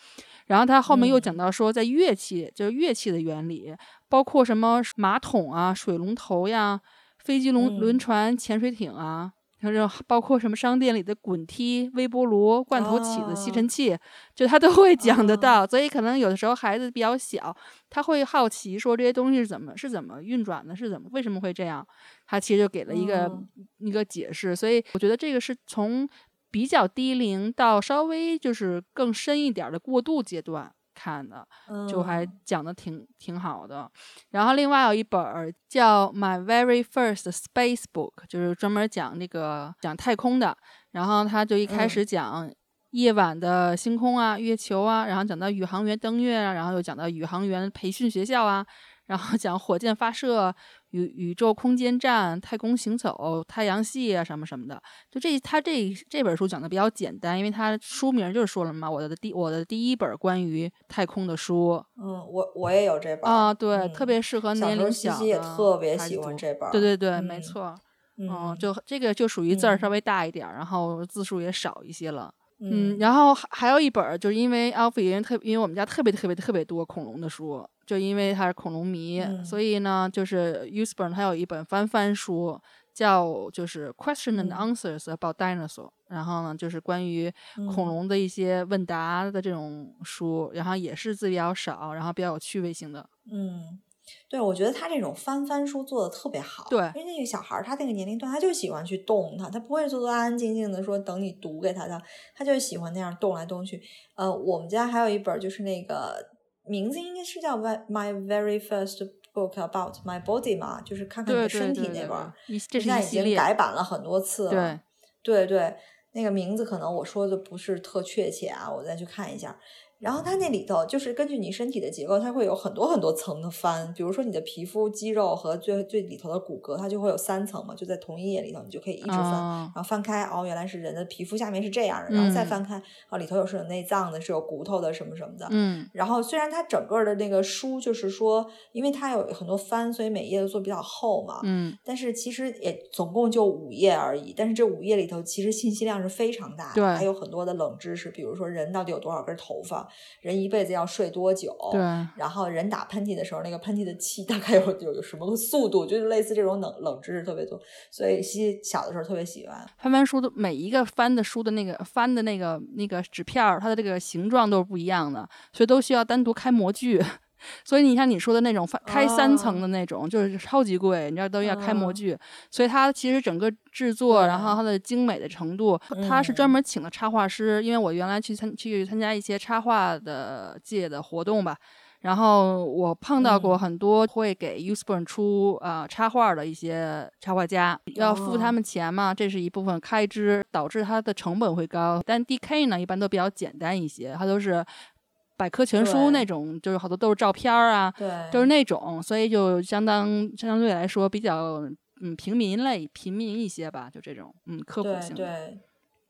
然后它后面又讲到说，在乐器就是乐器的原理，包括什么马桶啊、水龙头呀、飞机轮轮船、潜水艇啊，就是包括什么商店里的滚梯、微波炉、罐头起子、吸尘器，就他都会讲得到。所以可能有的时候孩子比较小，他会好奇说这些东西是怎么是怎么运转的，是怎么为什么会这样？他其实就给了一个一个解释。所以我觉得这个是从比较低龄到稍微就是更深一点的过渡阶段。看的就还讲的挺挺好的，然后另外有一本叫《My Very First Space Book》，就是专门讲那个讲太空的。然后他就一开始讲夜晚的星空啊、月球啊，然后讲到宇航员登月啊，然后又讲到宇航员培训学校啊，然后讲火箭发射。宇宇宙空间站、太空行走、太阳系啊，什么什么的，就这他这这本书讲的比较简单，因为他书名就是说了嘛，我的第我的第一本关于太空的书。嗯，我我也有这本啊，对，特别适合年龄小的。也特别喜欢这本。对对对，没错。嗯，就这个就属于字儿稍微大一点，然后字数也少一些了。嗯，然后还还有一本，就是因为 Alfie 因为特因为我们家特别特别特别多恐龙的书。就因为他是恐龙迷，所以呢，就是 Usborne 他有一本翻翻书，叫就是《Question and Answers About Dinosaurs》，然后呢，就是关于恐龙的一些问答的这种书，然后也是字比较少，然后比较有趣味性的。嗯，对，我觉得他这种翻翻书做的特别好。对，因为那个小孩儿他那个年龄段，他就喜欢去动他，他不会坐坐安安静静的说等你读给他的，他就喜欢那样动来动去。呃，我们家还有一本就是那个。名字应该是叫《My My Very First Book About My Body》嘛，就是看看你的身体那本，现在已经改版了很多次了。对对，那个名字可能我说的不是特确切啊，我再去看一下。然后它那里头就是根据你身体的结构，它会有很多很多层的翻。比如说你的皮肤、肌肉和最最里头的骨骼，它就会有三层嘛，就在同一页里头，你就可以一直翻，然后翻开哦，原来是人的皮肤下面是这样的，然后再翻开哦，里头有是有内脏的，是有骨头的什么什么的。嗯。然后虽然它整个的那个书就是说，因为它有很多翻，所以每页都做比较厚嘛。嗯。但是其实也总共就五页而已，但是这五页里头其实信息量是非常大的，还有很多的冷知识，比如说人到底有多少根头发，人一辈子。要睡多久？对，然后人打喷嚏的时候，那个喷嚏的气大概有有有什么个速度？就是类似这种冷冷知识特别多，所以西小的时候特别喜欢翻翻书的每一个翻的书的那个翻的那个那个纸片儿，它的这个形状都是不一样的，所以都需要单独开模具。所以你像你说的那种开三层的那种，就是超级贵，你知道都要开模具。所以它其实整个制作，然后它的精美的程度，它是专门请了插画师。因为我原来去参去参加一些插画的界的活动吧，然后我碰到过很多会给 Usborne 出啊插画的一些插画家，要付他们钱嘛，这是一部分开支，导致它的成本会高。但 DK 呢，一般都比较简单一些，它都是。百科全书那种，就是好多都是照片啊，对，就是那种，所以就相当相对来说比较嗯平民类、平民一些吧，就这种嗯科普性的。对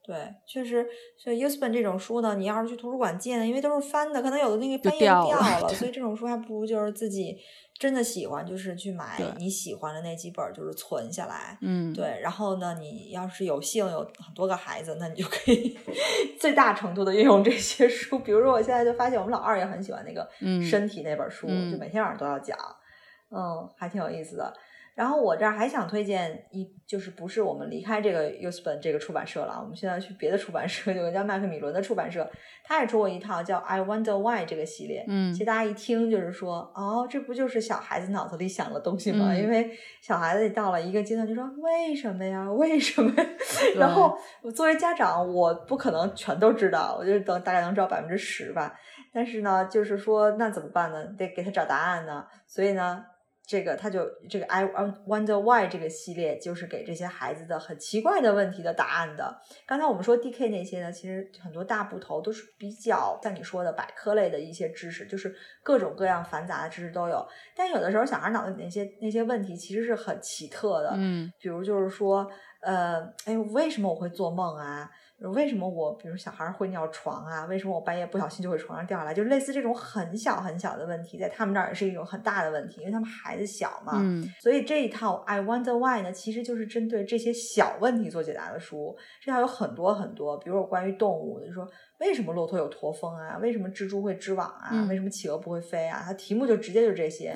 对，确实所以 Usborne 这种书呢，你要是去图书馆借呢，因为都是翻的，可能有的那个翻页掉了，所以这种书还不如就是自己。真的喜欢就是去买你喜欢的那几本，就是存下来。嗯，对。然后呢，你要是有幸有很多个孩子，那你就可以最大程度的运用这些书。比如说，我现在就发现我们老二也很喜欢那个身体那本书，就每天晚上都要讲。嗯，还挺有意思的。然后我这儿还想推荐一，就是不是我们离开这个 Usborne 这个出版社了，我们现在去别的出版社，有个叫麦克米伦的出版社，他也出过一套叫 I Wonder Why 这个系列。嗯，其实大家一听就是说，哦，这不就是小孩子脑子里想的东西吗？因为小孩子到了一个阶段就说为什么呀？为什么？然后我作为家长，我不可能全都知道，我就等大概能知道百分之十吧。但是呢，就是说那怎么办呢？得给他找答案呢。所以呢。这个他就这个 I wonder why 这个系列就是给这些孩子的很奇怪的问题的答案的。刚才我们说 D K 那些呢，其实很多大部头都是比较像你说的百科类的一些知识，就是各种各样繁杂的知识都有。但有的时候小孩脑子里那些那些问题其实是很奇特的，嗯，比如就是说，呃，哎，为什么我会做梦啊？为什么我比如小孩会尿床啊？为什么我半夜不小心就会床上掉下来？就类似这种很小很小的问题，在他们那儿也是一种很大的问题，因为他们孩子小嘛。嗯。所以这一套 I Wonder Why 呢，其实就是针对这些小问题做解答的书。这套有很多很多，比如说关于动物的，就说为什么骆驼有驼峰啊？为什么蜘蛛会织网啊？为什么企鹅不会飞啊？它题目就直接就这些。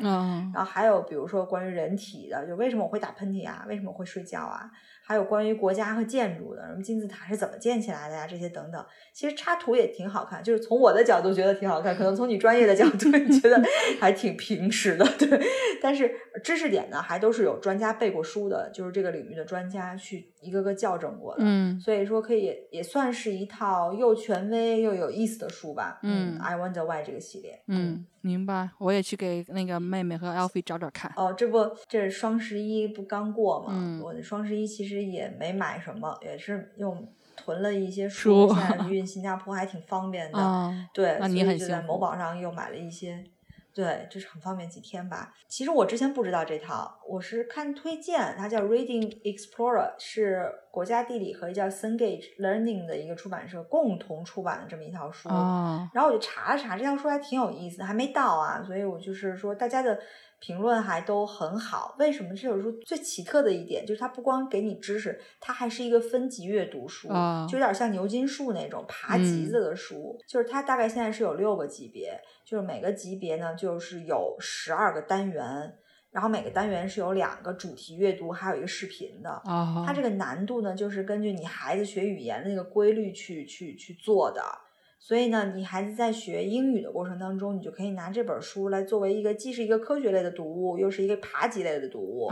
然后还有比如说关于人体的，就为什么我会打喷嚏啊？为什么我会睡觉啊？还有关于国家和建筑的，什么金字塔是怎么建起来的呀？这些等等，其实插图也挺好看。就是从我的角度觉得挺好看，可能从你专业的角度 你觉得 还挺平实的，对。但是知识点呢，还都是有专家背过书的，就是这个领域的专家去一个个校正过的。嗯，所以说可以也算是一套又权威又有意思的书吧。嗯，I Wonder Why 这个系列。嗯，明白。我也去给那个妹妹和 Alfie 找找看。哦，这不，这是双十一不刚过吗？我的双十一其实也没买什么，也是用囤了一些书，现在 运新加坡还挺方便的。对，那你很就在某宝上又买了一些。对，就是很方便，几天吧。其实我之前不知道这套，我是看推荐，它叫 Reading Explorer，是国家地理和一家 Cengage Learning 的一个出版社共同出版的这么一套书。然后我就查了查，这套书还挺有意思，还没到啊，所以我就是说大家的。评论还都很好，为什么这本书最奇特的一点就是它不光给你知识，它还是一个分级阅读书，就有点像牛津树那种爬级子的书。就是它大概现在是有六个级别，就是每个级别呢就是有十二个单元，然后每个单元是有两个主题阅读，还有一个视频的。它这个难度呢就是根据你孩子学语言的那个规律去去去做的。所以呢，你孩子在学英语的过程当中，你就可以拿这本书来作为一个既是一个科学类的读物，又是一个爬级类的读物。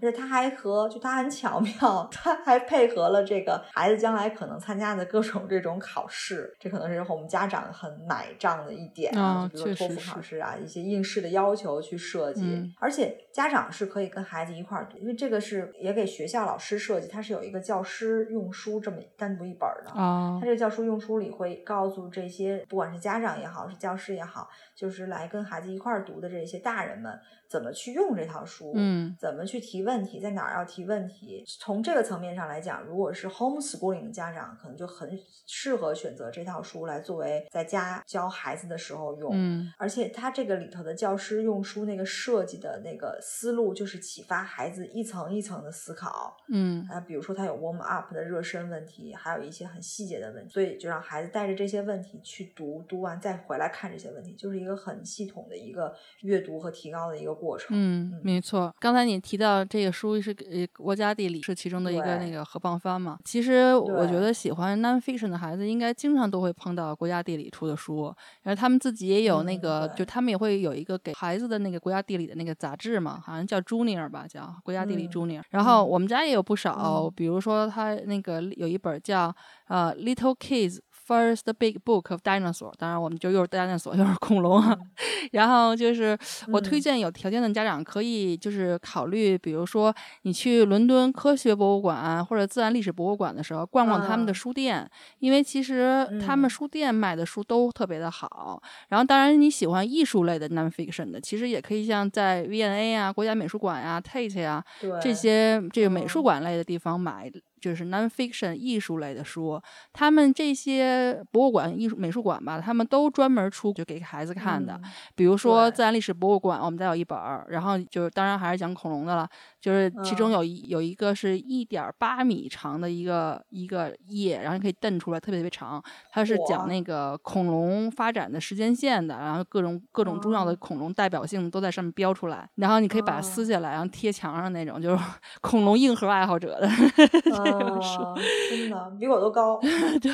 而且它还和就它很巧妙，它还配合了这个孩子将来可能参加的各种这种考试。这可能是我们家长很买账的一点啊，就比如托福考试啊，一些应试的要求去设计。而且家长是可以跟孩子一块儿读，因为这个是也给学校老师设计，它是有一个教师用书这么单独一本的。它这个教师用书里会告诉。这些不管是家长也好，是教师也好，就是来跟孩子一块儿读的这些大人们。怎么去用这套书？嗯，怎么去提问题？在哪儿要提问题？从这个层面上来讲，如果是 homeschooling 的家长，可能就很适合选择这套书来作为在家教孩子的时候用。嗯，而且它这个里头的教师用书那个设计的那个思路，就是启发孩子一层一层的思考。嗯，啊，比如说他有 warm up 的热身问题，还有一些很细节的问题，所以就让孩子带着这些问题去读，读完再回来看这些问题，就是一个很系统的一个阅读和提高的一个。过程嗯，没错。刚才你提到这个书是呃国家地理是其中的一个那个合放番嘛？其实我觉得喜欢 nonfiction 的孩子应该经常都会碰到国家地理出的书，然后他们自己也有那个，就他们也会有一个给孩子的那个国家地理的那个杂志嘛，好像叫 Junior 吧，叫国家地理 Junior。然后我们家也有不少，比如说他那个有一本叫呃 Little Kids。First big book of dinosaur，当然我们就又是 dinosaur 又是恐龙，然后就是我推荐有条件的家长可以就是考虑，比如说你去伦敦科学博物馆或者自然历史博物馆的时候逛逛他们的书店，因为其实他们书店卖的书都特别的好。然后当然你喜欢艺术类的 nonfiction 的，其实也可以像在 V&A 啊、国家美术馆呀、Tate 呀这些这个美术馆类的地方买。就是 nonfiction 艺术类的书，他们这些博物馆、艺术美术馆吧，他们都专门出就给孩子看的。比如说自然历史博物馆，我们家有一本儿，然后就当然还是讲恐龙的了。就是其中有一有一个是一点八米长的一个一个页，然后你可以瞪出来，特别特别长。它是讲那个恐龙发展的时间线的，然后各种各种重要的恐龙代表性都在上面标出来。然后你可以把它撕下来，然后贴墙上那种，就是 恐龙硬核爱好者的。啊，真的比我都高。对，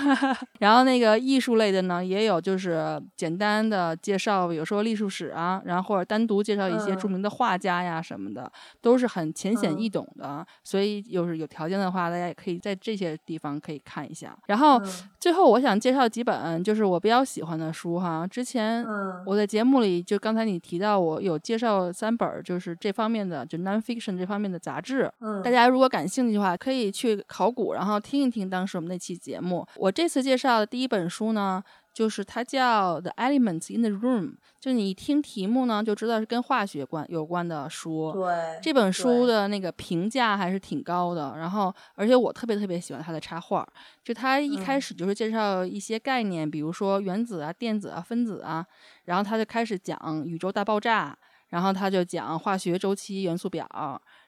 然后那个艺术类的呢，也有就是简单的介绍，比如说艺术史啊，然后或者单独介绍一些著名的画家呀什么的，都是很浅显易懂的。所以，有是有条件的话，大家也可以在这些地方可以看一下。然后，最后我想介绍几本就是我比较喜欢的书哈。之前我在节目里就刚才你提到我有介绍三本，就是这方面的就 nonfiction 这方面的杂志。嗯，大家如果感兴趣的话，可以去。考古，然后听一听当时我们那期节目。我这次介绍的第一本书呢，就是它叫《The Elements in the Room》，就你一听题目呢，就知道是跟化学关有关的书。对，这本书的那个评价还是挺高的。然后，而且我特别特别喜欢它的插画，就它一开始就是介绍一些概念，比如说原子啊、电子啊、分子啊，然后他就开始讲宇宙大爆炸，然后他就讲化学周期元素表，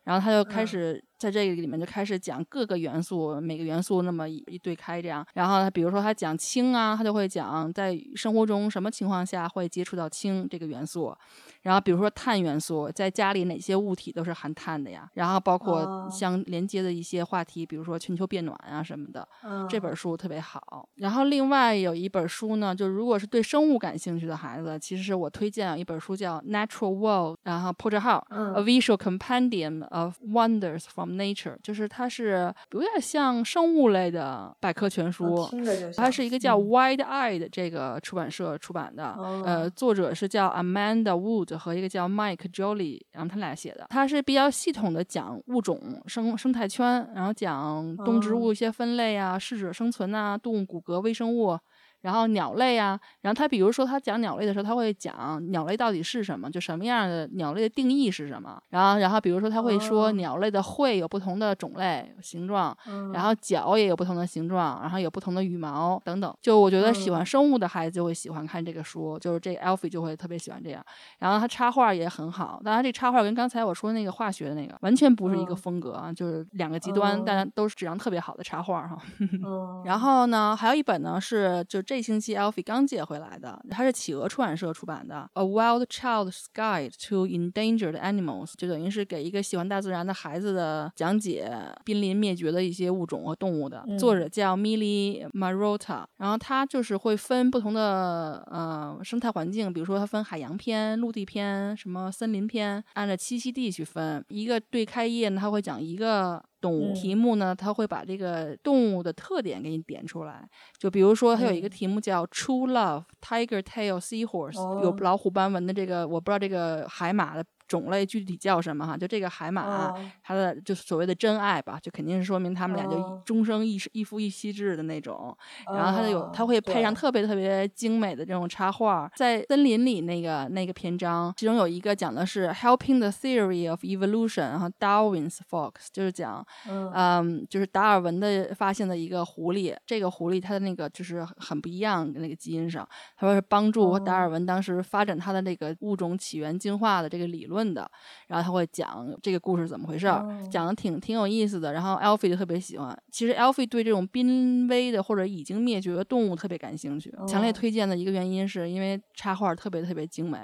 然后他就开始。在这个里面就开始讲各个元素，每个元素那么一对开这样。然后他比如说他讲氢啊，他就会讲在生活中什么情况下会接触到氢这个元素。然后比如说碳元素，在家里哪些物体都是含碳的呀？然后包括相连接的一些话题，比如说全球变暖啊什么的。这本书特别好。然后另外有一本书呢，就如果是对生物感兴趣的孩子，其实我推荐一本书叫《Natural World》，然后破折号《A Visual Compendium of Wonders from Nature》，就是它是有点像生物类的百科全书。它是一个叫 Wide Eye 这个出版社出版的，呃，作者是叫 Amanda Wood。和一个叫 Mike Jolly，然后他俩写的，它是比较系统的讲物种生生态圈，然后讲动植物一些分类啊，适者生存啊，动物骨骼微生物。然后鸟类啊，然后他比如说他讲鸟类的时候，他会讲鸟类到底是什么，就什么样的鸟类的定义是什么。然后，然后比如说他会说鸟类的喙有不同的种类形状，然后脚也有不同的形状，然后有不同的羽毛等等。就我觉得喜欢生物的孩子就会喜欢看这个书，就是这 Alfie 就会特别喜欢这样。然后他插画也很好，当然这插画跟刚才我说那个化学的那个完全不是一个风格啊，就是两个极端，但都是质量特别好的插画哈。然后呢，还有一本呢是就这。这星期 Alfie 刚借回来的，它是企鹅出版社出版的《A Wild Child's Guide to Endangered Animals》，就等于是给一个喜欢大自然的孩子的讲解濒临灭绝的一些物种和动物的。作者叫 Milly Marotta，然后他就是会分不同的呃生态环境，比如说它分海洋篇、陆地篇、什么森林篇，按照栖息地去分。一个对开业呢，他会讲一个。动物题目呢，它会把这个动物的特点给你点出来。就比如说，它有一个题目叫 “True Love Tiger Tail Seahorse”，有老虎斑纹的这个，我不知道这个海马的。种类具体叫什么哈？就这个海马，它的就是所谓的真爱吧，就肯定是说明他们俩就终生一一夫一妻制的那种。然后它有，它会配上特别特别精美的这种插画。在森林里那个那个篇章，其中有一个讲的是 Helping the Theory of Evolution，然后 Darwin's Fox，就是讲，嗯，就是达尔文的发现的一个狐狸。这个狐狸它的那个就是很不一样的那个基因上，他说是帮助达尔文当时发展他的那个物种起源进化的这个理论。问的，然后他会讲这个故事怎么回事儿，讲的挺挺有意思的。然后 Alfie 就特别喜欢。其实 Alfie 对这种濒危的或者已经灭绝的动物特别感兴趣。强烈推荐的一个原因是因为插画特别特别精美。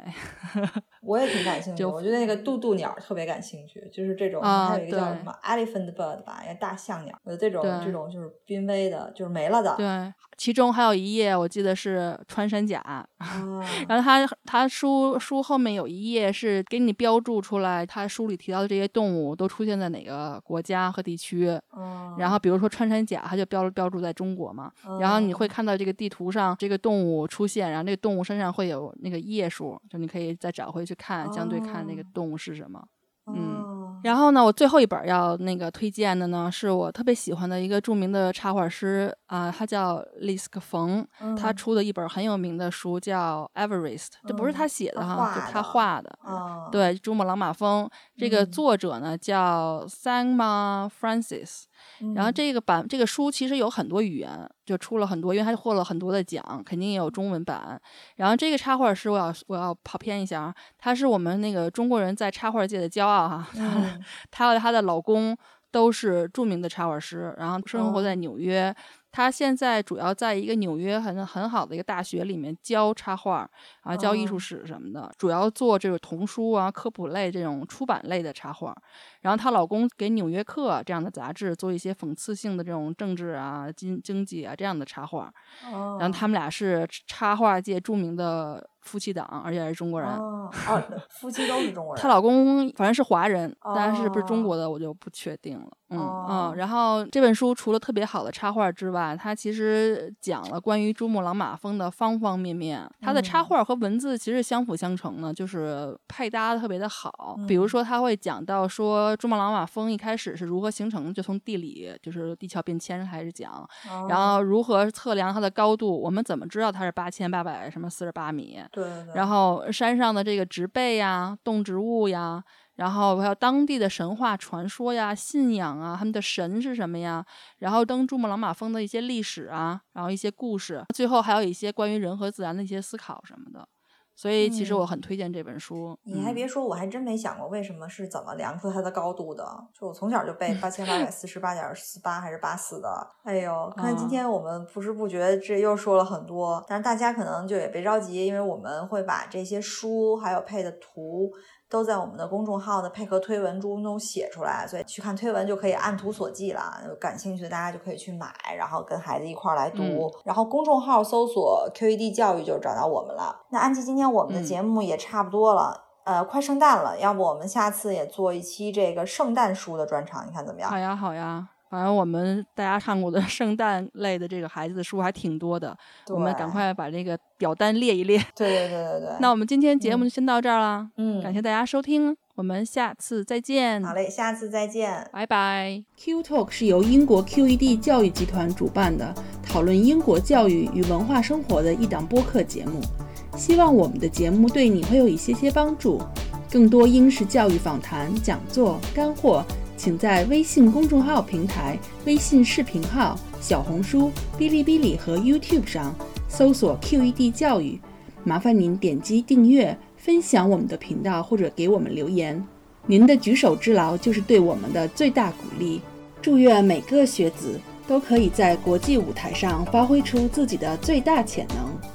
我也挺感兴趣，我觉得那个渡渡鸟特别感兴趣，就是这种，还有一个叫什么 Elephant Bird 吧，大象鸟。我觉得这种这种就是濒危的，就是没了的。对。其中还有一页，我记得是穿山甲，然后他他书书后面有一页是给你标注出来，他书里提到的这些动物都出现在哪个国家和地区。然后比如说穿山甲，它就标标注在中国嘛。然后你会看到这个地图上这个动物出现，然后这个动物身上会有那个页数，就你可以再找回去看，相对看那个动物是什么。嗯，然后呢，我最后一本要那个推荐的呢，是我特别喜欢的一个著名的插画师啊，他叫 l i s k 冯，他出的一本很有名的书叫《Everest》，这不是他写的哈，就他画的。对，珠穆朗玛峰这个作者呢叫 Sangma Francis。然后这个版这个书其实有很多语言，就出了很多，因为它获了很多的奖，肯定也有中文版。然后这个插画师，我要我要跑偏一下啊，她是我们那个中国人在插画界的骄傲哈，她和她的老公都是著名的插画师，然后生活在纽约。他现在主要在一个纽约很很好的一个大学里面教插画，啊，教艺术史什么的，主要做这个童书啊、科普类这种出版类的插画。然后她老公给《纽约客》这样的杂志做一些讽刺性的这种政治啊、经经济啊这样的插画。然后他们俩是插画界著名的。夫妻档，而且还是中国人。哦，夫妻都是中国人。她老公反正是华人，但是不是中国的我就不确定了。嗯嗯。然后这本书除了特别好的插画之外，它其实讲了关于珠穆朗玛峰的方方面面。它的插画和文字其实相辅相成的，就是配搭的特别的好。比如说，他会讲到说珠穆朗玛峰一开始是如何形成，就从地理，就是地壳变迁开始讲，然后如何测量它的高度，我们怎么知道它是八千八百什么四十八米？对，然后山上的这个植被呀、动植物呀，然后还有当地的神话传说呀、信仰啊，他们的神是什么呀？然后登珠穆朗玛峰的一些历史啊，然后一些故事，最后还有一些关于人和自然的一些思考什么的。所以其实我很推荐这本书。你还别说，我还真没想过为什么是怎么量出它的高度的。就我从小就背八千八百四十八点四八还是八四的。哎呦，看今天我们不知不觉这又说了很多，但是大家可能就也别着急，因为我们会把这些书还有配的图。都在我们的公众号的配合推文中都写出来，所以去看推文就可以按图索骥了。感兴趣的大家就可以去买，然后跟孩子一块儿来读。然后公众号搜索 QED 教育就找到我们了。那安琪，今天我们的节目也差不多了，呃，快圣诞了，要不我们下次也做一期这个圣诞书的专场，你看怎么样？好呀，好呀。反正我们大家看过的 圣诞类的这个孩子的书还挺多的，我们赶快把这个表单列一列。对对对对对。那我们今天节目就先到这儿了，嗯，感谢大家收听，我们下次再见。好嘞，下次再见，拜拜。Q Talk 是由英国 QED 教育集团主办的，讨论英国教育与文化生活的一档播客节目。希望我们的节目对你会有一些些帮助。更多英式教育访谈、讲座、干货。请在微信公众号平台、微信视频号、小红书、哔哩哔哩和 YouTube 上搜索 QED 教育，麻烦您点击订阅、分享我们的频道或者给我们留言。您的举手之劳就是对我们的最大鼓励。祝愿每个学子都可以在国际舞台上发挥出自己的最大潜能。